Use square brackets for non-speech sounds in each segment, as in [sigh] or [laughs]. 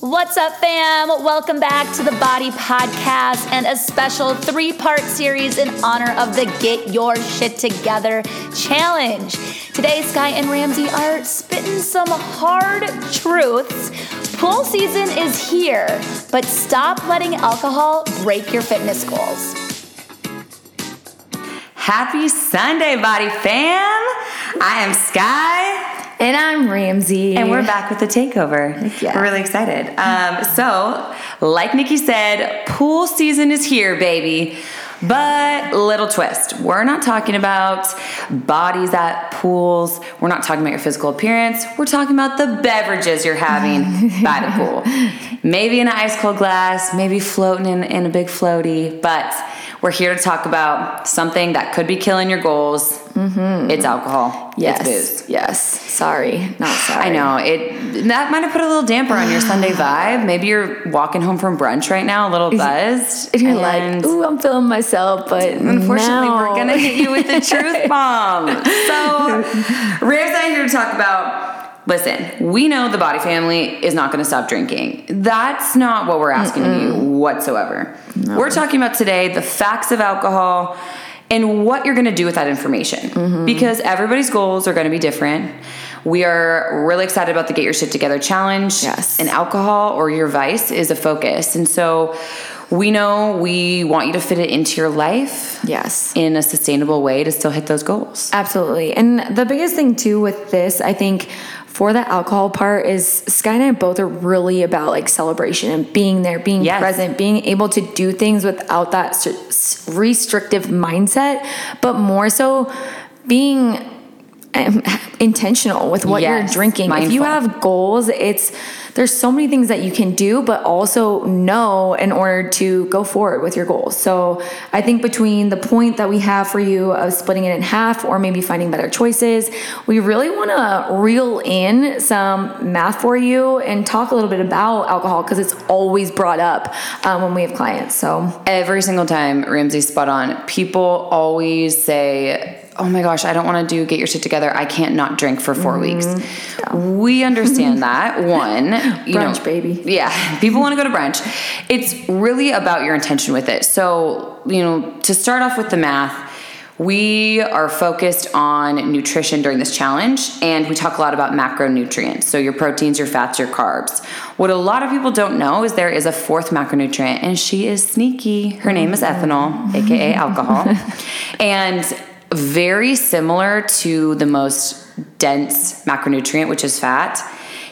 What's up, fam? Welcome back to the Body Podcast and a special three part series in honor of the Get Your Shit Together Challenge. Today, Skye and Ramsie are spitting some hard truths. Pool season is here, but stop letting alcohol break your fitness goals. Happy Sunday, Body Fam! I am Skye. And I'm Ramsie. And we're back with the takeover. Yeah. We're really excited. Um, so, like Nikki said, pool season is here, baby. But little twist. We're not talking about bodies at pools. We're not talking about your physical appearance. We're talking about the beverages you're having [laughs] by the pool. Maybe in an ice cold glass, maybe floating in, in a big floaty. But we're here to talk about something that could be killing your goals. Mm-hmm. It's alcohol. Yes. It's booze. Yes. Sorry. Not sorry. I know it. That might have put a little damper on your Sunday [sighs] vibe. Maybe you're walking home from brunch right now, a little buzzed, And you're and like, ooh, I'm feeling myself, but Unfortunately, no. we're gonna hit you with the [laughs] truth bomb. So, [laughs] Rare's not here to talk about. Listen, we know the body family is not going to stop drinking. That's not what we're asking of you whatsoever. We're talking about today the facts of alcohol and what you're going to do with that information mm-hmm. because everybody's goals are going to be different. We are really excited about the Get Your Shit Together challenge. Yes. And alcohol or your vice is a focus. And so we know we want you to fit it into your life Yes. in a sustainable way to still hit those goals. Absolutely. And the biggest thing too with this, I think for the alcohol part is Skye and I both are really about like celebration and being there, being Yes. present, being able to do things without that restrictive mindset, but more so being intentional with what Yes, you're drinking. If you have goals, it's there's so many things that you can do, but also know in order to go forward with your goals. So I think between the point that we have for you of splitting it in half or maybe finding better choices, we really want to reel in some math for you and talk a little bit about alcohol because it's always brought up um, when we have clients. So Every single time, Ramsie's spot on. People always say, Oh my gosh, I don't want to do get your shit together. I can't not drink for 4 weeks. Mm-hmm. We understand that. [laughs] One, you Brunch, know, baby. Yeah, people want to go to brunch. It's really about your intention with it. So, you know, to start off with the math, we are focused on nutrition during this challenge, and we talk a lot about macronutrients. So, your proteins, your fats, your carbs. What a lot of people don't know is there is a fourth macronutrient, and she is sneaky. Her name is mm-hmm. ethanol, aka alcohol. [laughs] and very similar to the most dense macronutrient, which is fat.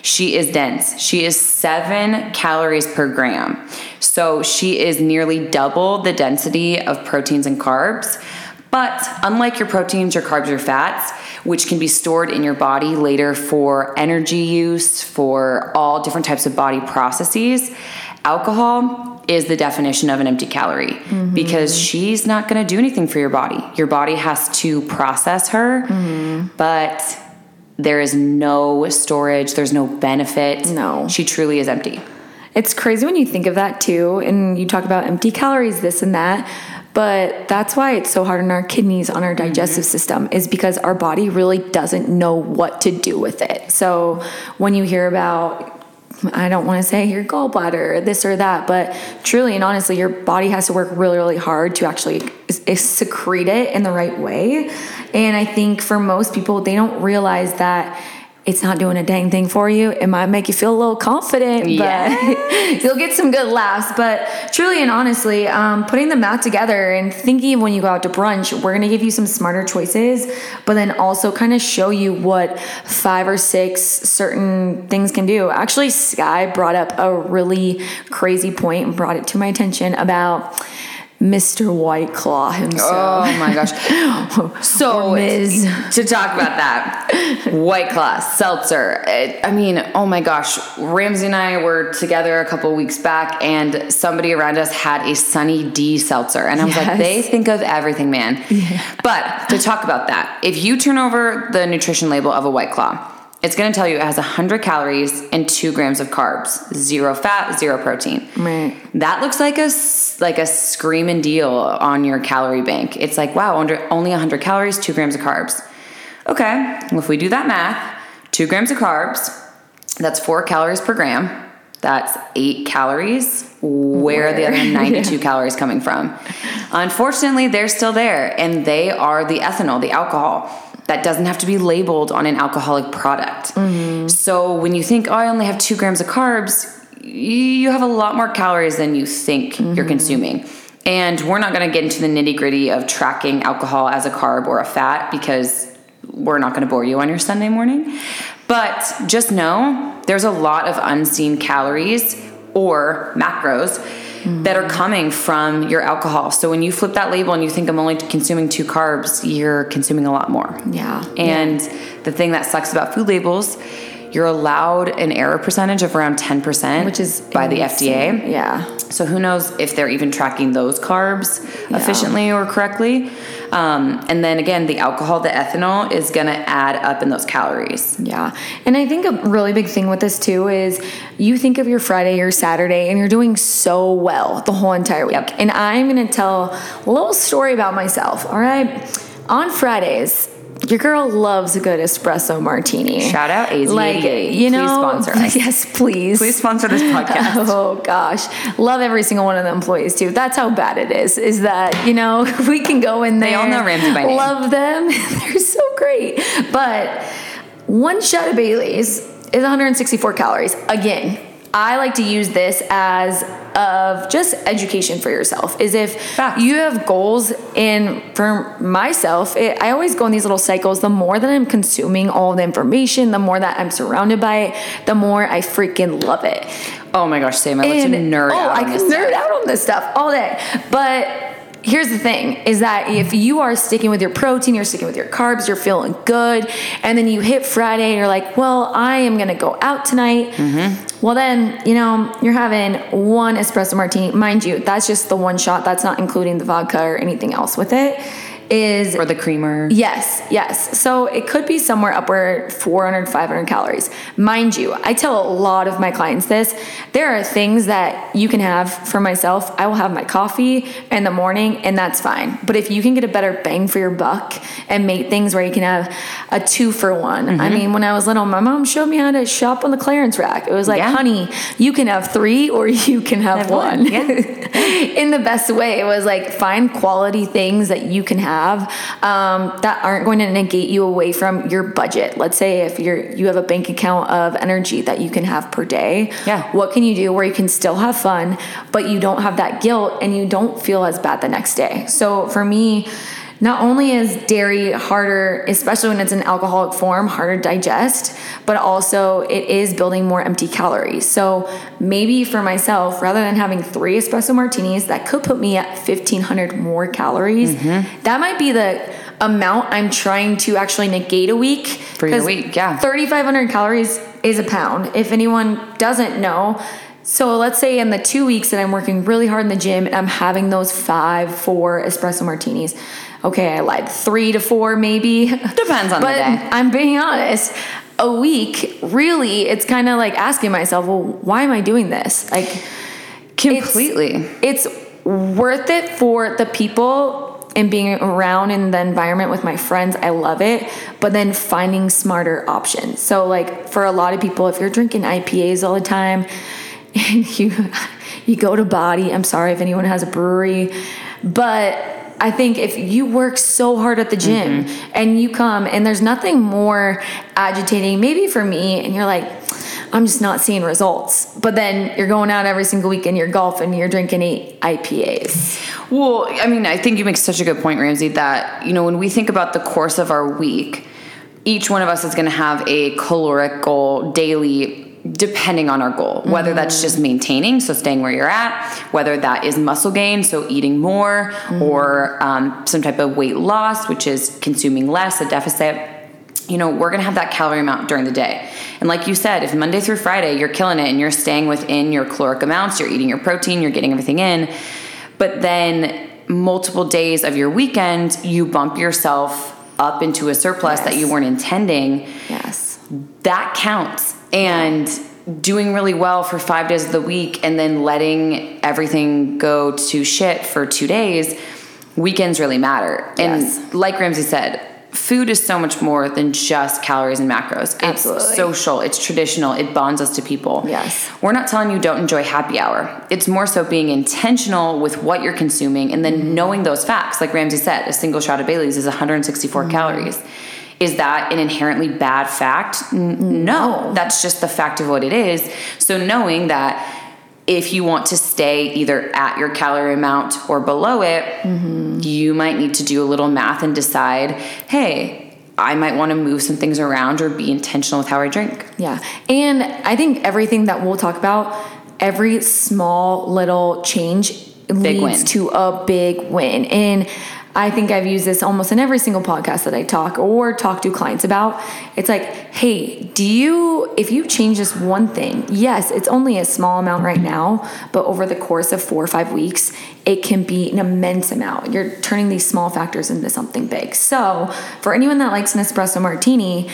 She is dense. She is seven calories per gram. So she is nearly double the density of proteins and carbs. But unlike your proteins, your carbs, your fats, which can be stored in your body later for energy use, for all different types of body processes, alcohol is the definition of an empty calorie mm-hmm. because she's not going to do anything for your body. Your body has to process her, mm-hmm. but there is no storage, there's no benefit. No. She truly is empty. It's crazy when you think of that too, and you talk about empty calories, this and that. But that's why it's so hard on our kidneys, on our digestive mm-hmm. system, is because our body really doesn't know what to do with it. So when you hear about, I don't want to say your gallbladder, or this or that, but truly and honestly, your body has to work really, really hard to actually secrete it in the right way. And I think for most people, they don't realize that it's not doing a dang thing for you. It might make you feel a little confident, but [laughs] you'll get some good laughs. But truly and honestly, um, putting the math together and thinking of when you go out to brunch, we're gonna give you some smarter choices, but then also kind of show you what five or six certain things can do. Actually, Skye brought up a really crazy point and brought it to my attention about Mr. White Claw himself. Oh my gosh. [laughs] So to talk about that, White Claw, seltzer. It- I mean, oh my gosh. Ramsie and I were together a couple weeks back, and somebody around us had a Sunny D seltzer, and I was like, they think of everything, man. But to talk about that, if you turn over the nutrition label of a White Claw, it's going to tell you it has 100 calories and 2 grams of carbs, zero fat, zero protein. Right. That looks like a like a screaming deal on your calorie bank. It's like wow, under only 100 calories, two grams of carbs. Okay, well, if we do that math, two grams of carbs, that's four calories per gram. That's eight calories. Where, are the other [laughs] 92 calories coming from? Unfortunately, they're still there, and they are the ethanol, the alcohol. That doesn't have to be labeled on an alcoholic product. Mm-hmm. So when you think, oh, I only have two grams of carbs, you have a lot more calories than you think you're mm-hmm. consuming. And we're not going to get into the nitty gritty of tracking alcohol as a carb or a fat because we're not going to bore you on your Sunday morning. But just know there's a lot of unseen calories or macros that are mm-hmm. coming from your alcohol. So when you flip that label and you think I'm only consuming two carbs, you're consuming a lot more. Yeah. And the thing that sucks about food labels, you're allowed an error percentage of around 10%, Which is by the. FDA. Yeah. So who knows if they're even tracking those carbs Yeah. efficiently or correctly. Um, and then again, the alcohol, the ethanol is going to add up in those calories. Yeah. And I think a really big thing with this too is you think of your Friday or Saturday and you're doing so well the whole entire week. Yep. And I'm going to tell a little story about myself. All right. On Fridays, your girl loves a good espresso martini. Shout out AZ88. Like, you Please know, sponsor us. [laughs] Yes, please. Please sponsor this podcast. [laughs] Oh gosh, love every single one of the employees too. That's how bad it is. Is that you know [laughs] we can go in there. They all know Ramsie by name. Love them. They're so great. But one shot of Bailey's is 164 calories. Again, I like to use this as of just education for yourself. Is if Facts. you have goals in for myself, it, I always go in these little cycles. The more that I'm consuming all the information, the more that I'm surrounded by it, the more I freaking love it. Oh my gosh, Sam, I love to nerd oh, out. I this nerd stuff. out on this stuff all day. But here's the thing is that if you are sticking with your protein, you're sticking with your carbs, you're feeling good, and then you hit Friday and you're like, well, I am gonna go out tonight. Mm-hmm. Well, then, you know, you're having one espresso martini. Mind you, that's just the one shot, that's not including the vodka or anything else with it. Is Or the creamer. Yes, yes. So it could be somewhere upward 400, 500 calories. Mind you, I tell a lot of my clients this. There are things that you can have for myself. I will have my coffee in the morning, and that's fine. But if you can get a better bang for your buck and make things where you can have a two for one. I mm-hmm. mean, when I was little, my mom showed me how to shop on the clearance rack. It was like, Yeah. honey, you can have three or [laughs] you can have, Have one. one, yeah. [laughs] in the best way. It was like find quality things that you can have um, that aren't going to negate you away from your budget. Let's say if you're you have a bank account of energy that you can have per day. Yeah. What can you do where you can still have fun, but you don't have that guilt and you don't feel as bad the next day? So for me. Not only is dairy harder, especially when it's in alcoholic form, harder to digest, but also it is building more empty calories. So maybe for myself, rather than having three espresso martinis that could put me at 1500 more calories, mm-hmm. that might be the amount I'm trying to actually negate a week. For your week, yeah. 3,500 calories is a pound. If anyone doesn't know, so let's say in the two weeks that I'm working really hard in the gym and I'm having those five, four espresso martinis. Okay, I lied. Three to four, maybe. [laughs] Depends on the day. but. I'm being honest. A week, really, it's kind of like asking myself, well, why am I doing this? Like, Completely. it's worth it for the people and being around in the environment with my friends. I love it. But then finding smarter options. So like for a lot of people, if you're drinking IPAs all the time and [laughs] you you go to body, I'm sorry if anyone has a brewery, but I think if you work so hard at the gym mm-hmm. and you come and there's nothing more agitating, maybe for me, and you're like, I'm just not seeing results. But then you're going out every single week and you're golfing and you're drinking eight IPAs. Well, I mean, I think you make such a good point, Ramsie, that, you know, when we think about the course of our week, each one of us is going to have a caloric goal daily depending on our goal whether that's just maintaining so staying where you're at whether that is muscle gain so eating more or um, some type of weight loss which is consuming less a deficit you know, we're gonna have that calorie amount during the day. And like you said, if Monday through Friday you're killing it and you're staying within your caloric amounts, you're eating your protein, you're getting everything in, but then multiple days of your weekend, you bump yourself up into a surplus that you weren't intending, Yes. That counts. And doing really well for five days of the week and then letting everything go to shit for two days, weekends really matter. Yes. And like Ramsie said, food is so much more than just calories and macros. Absolutely. It's social, it's traditional, it bonds us to people. Yes. We're not telling you don't enjoy happy hour. It's more so being intentional with what you're consuming and then mm-hmm. knowing those facts. Like Ramsie said, a single shot of Bailey's is 164 mm-hmm. calories. Is that an inherently bad fact? Mm-hmm. No, that's just the fact of what it is. So knowing that if you want to stay either at your calorie amount or below it, mm-hmm. you might need to do a little math and decide, hey, I might want to move some things around or be intentional with how I drink. Yeah. And I think everything that we'll talk about, every small little change leads win. to a big win. And I think I've used this almost in every single podcast that I talk or talk to clients about. It's like, hey, do you, if you change this one thing, yes, it's only a small amount right now, but over the course of four or five weeks, it can be an immense amount. You're turning these small factors into something big. So, for anyone that likes an espresso martini,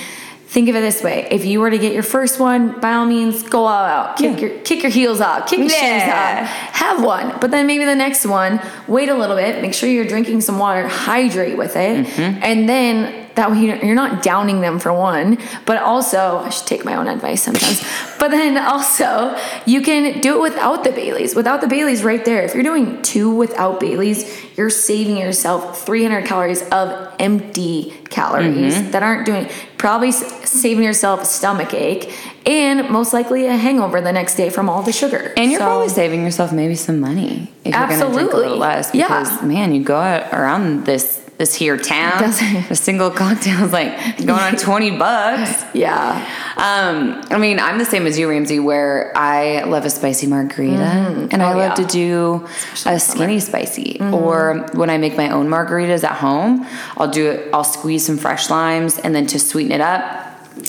Think of it this way: if you were to get your first one, by all means, go all out, kick Yeah. your kick your heels up, kick your shoes Yeah. up, have one. But then maybe the next one, wait a little bit, make sure you're drinking some water, hydrate with it, Mm-hmm. and then that way you're not downing them for one, but also I should take my own advice sometimes. but then also you can do it without the Baileys. Without the Baileys, right there. If you're doing two without Baileys, you're saving yourself 300 calories of empty calories Mm-hmm. that aren't doing probably saving yourself a stomach ache and most likely a hangover the next day from all the sugar. And you're So- probably saving yourself maybe some money if you're going to drink a little less. Yeah. Because man, you go out around this this here town, Doesn't- a single cocktail is like going on twenty [laughs] bucks. yeah. Um, I mean, I'm the same as you, Ramsie, where I love a spicy margarita, and I Oh, love yeah. to do a skinny spicy. Or when I make my own margaritas at home, I'll do it. I'll squeeze some fresh limes, and then to sweeten it up.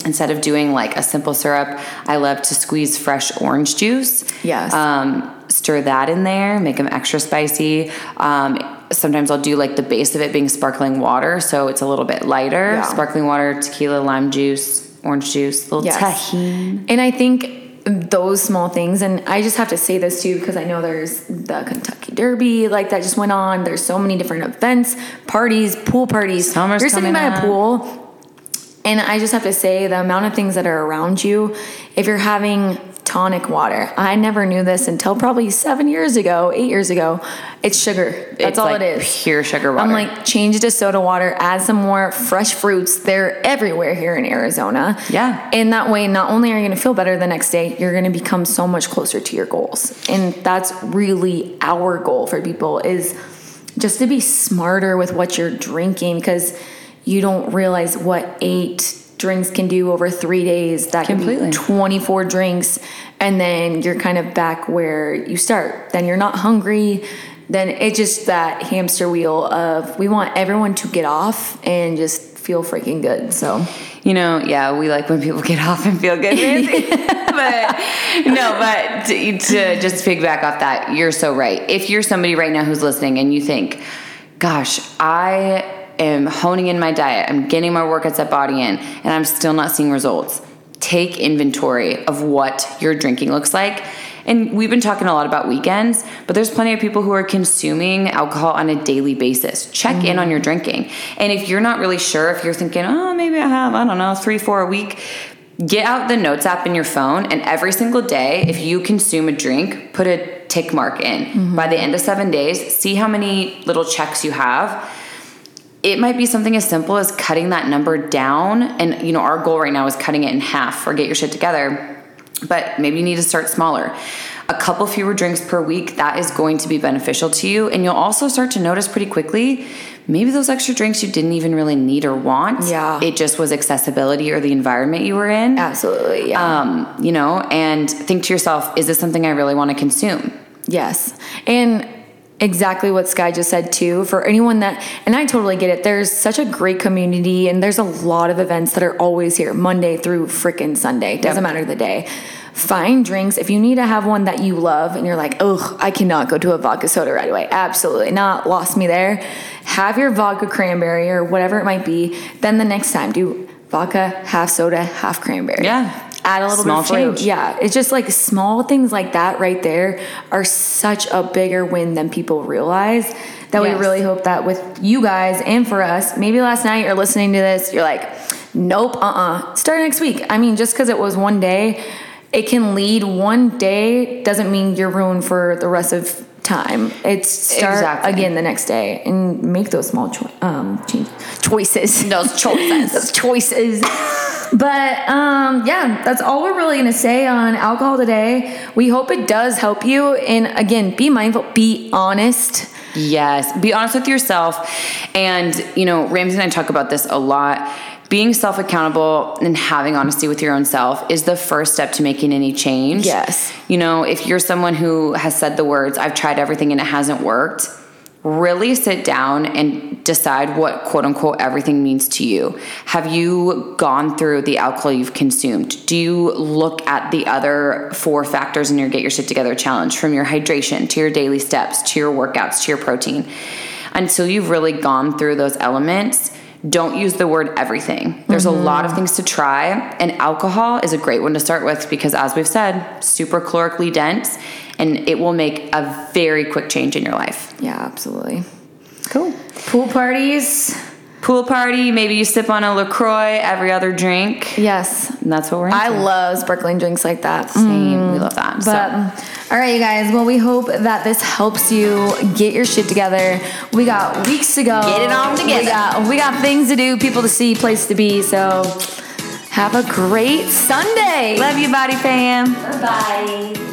Instead of doing like a simple syrup, I love to squeeze fresh orange juice. Yes. Um, stir that in there, make them extra spicy. Um, sometimes I'll do like the base of it being sparkling water, so it's a little bit lighter. Yeah. Sparkling water, tequila, lime juice, orange juice, little Yes. Tajín. And I think those small things, and I just have to say this too because I know there's the Kentucky Derby, like that just went on. There's so many different events, parties, pool parties. Summer's You're sitting by a pool, and I just have to say the amount of things that are around you. If you're having tonic water, I never knew this until probably seven years ago, eight years ago. It's sugar. That's It's all like it is. Pure sugar water. I'm like, change it to soda water, add some more fresh fruits. They're everywhere here in Arizona. Yeah. In that way, not only are you going to feel better the next day, you're going to become so much closer to your goals. And that's really our goal for people is just to be smarter with what you're drinking because you don't realize what eight drinks can do over three days. That can be 24 drinks. And then you're kind of back where you start. Then you're not hungry. Then it's just that hamster wheel of we want everyone to get off and just feel freaking good. So You know, yeah, we like when people [laughs] get off and feel good, [laughs] but no, but to, to just piggyback off that, you're so right. If you're somebody right now who's listening and you think, gosh, I am honing in my diet, I'm getting my workouts at Body In, and I'm still not seeing results, take inventory of what your drinking looks like. And we've been talking a lot about weekends, but there's plenty of people who are consuming alcohol on a daily basis. Check in on your drinking. And if you're not really sure, if you're thinking, oh, maybe I have, I don't know, three, four a week, get out the notes app in your phone. And every single day, if you consume a drink, put a tick mark in. Mm-hmm. By the end of seven days, see how many little checks you have it might be something as simple as cutting that number down and you know our goal right now is cutting it in half or get your shit together but maybe you need to start smaller a couple fewer drinks per week that is going to be beneficial to you and you'll also start to notice pretty quickly maybe those extra drinks you didn't even really need or want Yeah. it just was accessibility or the environment you were in absolutely, yeah. um, you know and think to yourself is this something i really want to consume Yes. And exactly what Skye just said too. For anyone that, and I totally get it, there's such a great community and there's a lot of events that are always here, Monday through freaking Sunday. Doesn't matter the day. Find drinks. If you need to have one that you love and you're like, oh, I cannot go to a vodka soda right away. Absolutely not. Lost me there. Have your vodka cranberry or whatever it might be. Then the next time, do vodka, half soda, half cranberry. Yeah. Add a little Small bit of change. Yeah, it's just like small things like that right there are such a bigger win than people realize. That Yes. we really hope that with you guys and for us, maybe last night you're listening to this, you're like, nope, uh uh Start next week. I mean, just because it was one day, it can lead one day doesn't mean you're ruined for the rest of time. It's start Exactly. again the next day and make those small cho- um, change- choices. Those choices. [laughs] those choices. But um, yeah, that's all we're really gonna say on alcohol today. We hope it does help you. And again, be mindful, be honest. Yes. Be honest with yourself. And, you know, Ramsie and I talk about this a lot. Being self accountable and having honesty with your own self is the first step to making any change. Yes. You know, if you're someone who has said the words, I've tried everything and it hasn't worked, really sit down and decide what quote unquote everything means to you. Have you gone through the alcohol you've consumed? Do you look at the other four factors in your Get Your Shit Together challenge from your hydration to your daily steps to your workouts to your protein? Until you've really gone through those elements, don't use the word everything. There's a lot of mm-hmm. things to try, and alcohol is a great one to start with because, as we've said, super calorically dense and it will make a very quick change in your life. Yeah, absolutely. Cool. Pool parties. Pool party, maybe you sip on a LaCroix every other drink. Yes. And that's what we're into. I love sparkling drinks like that. Same. We love that. But so. all right, you guys. Well, we hope that this helps you get your shit together. We got weeks to go. Get it on together. We got we got things to do, people to see, place to be. So have a great Sunday. Love you, body fam. Bye.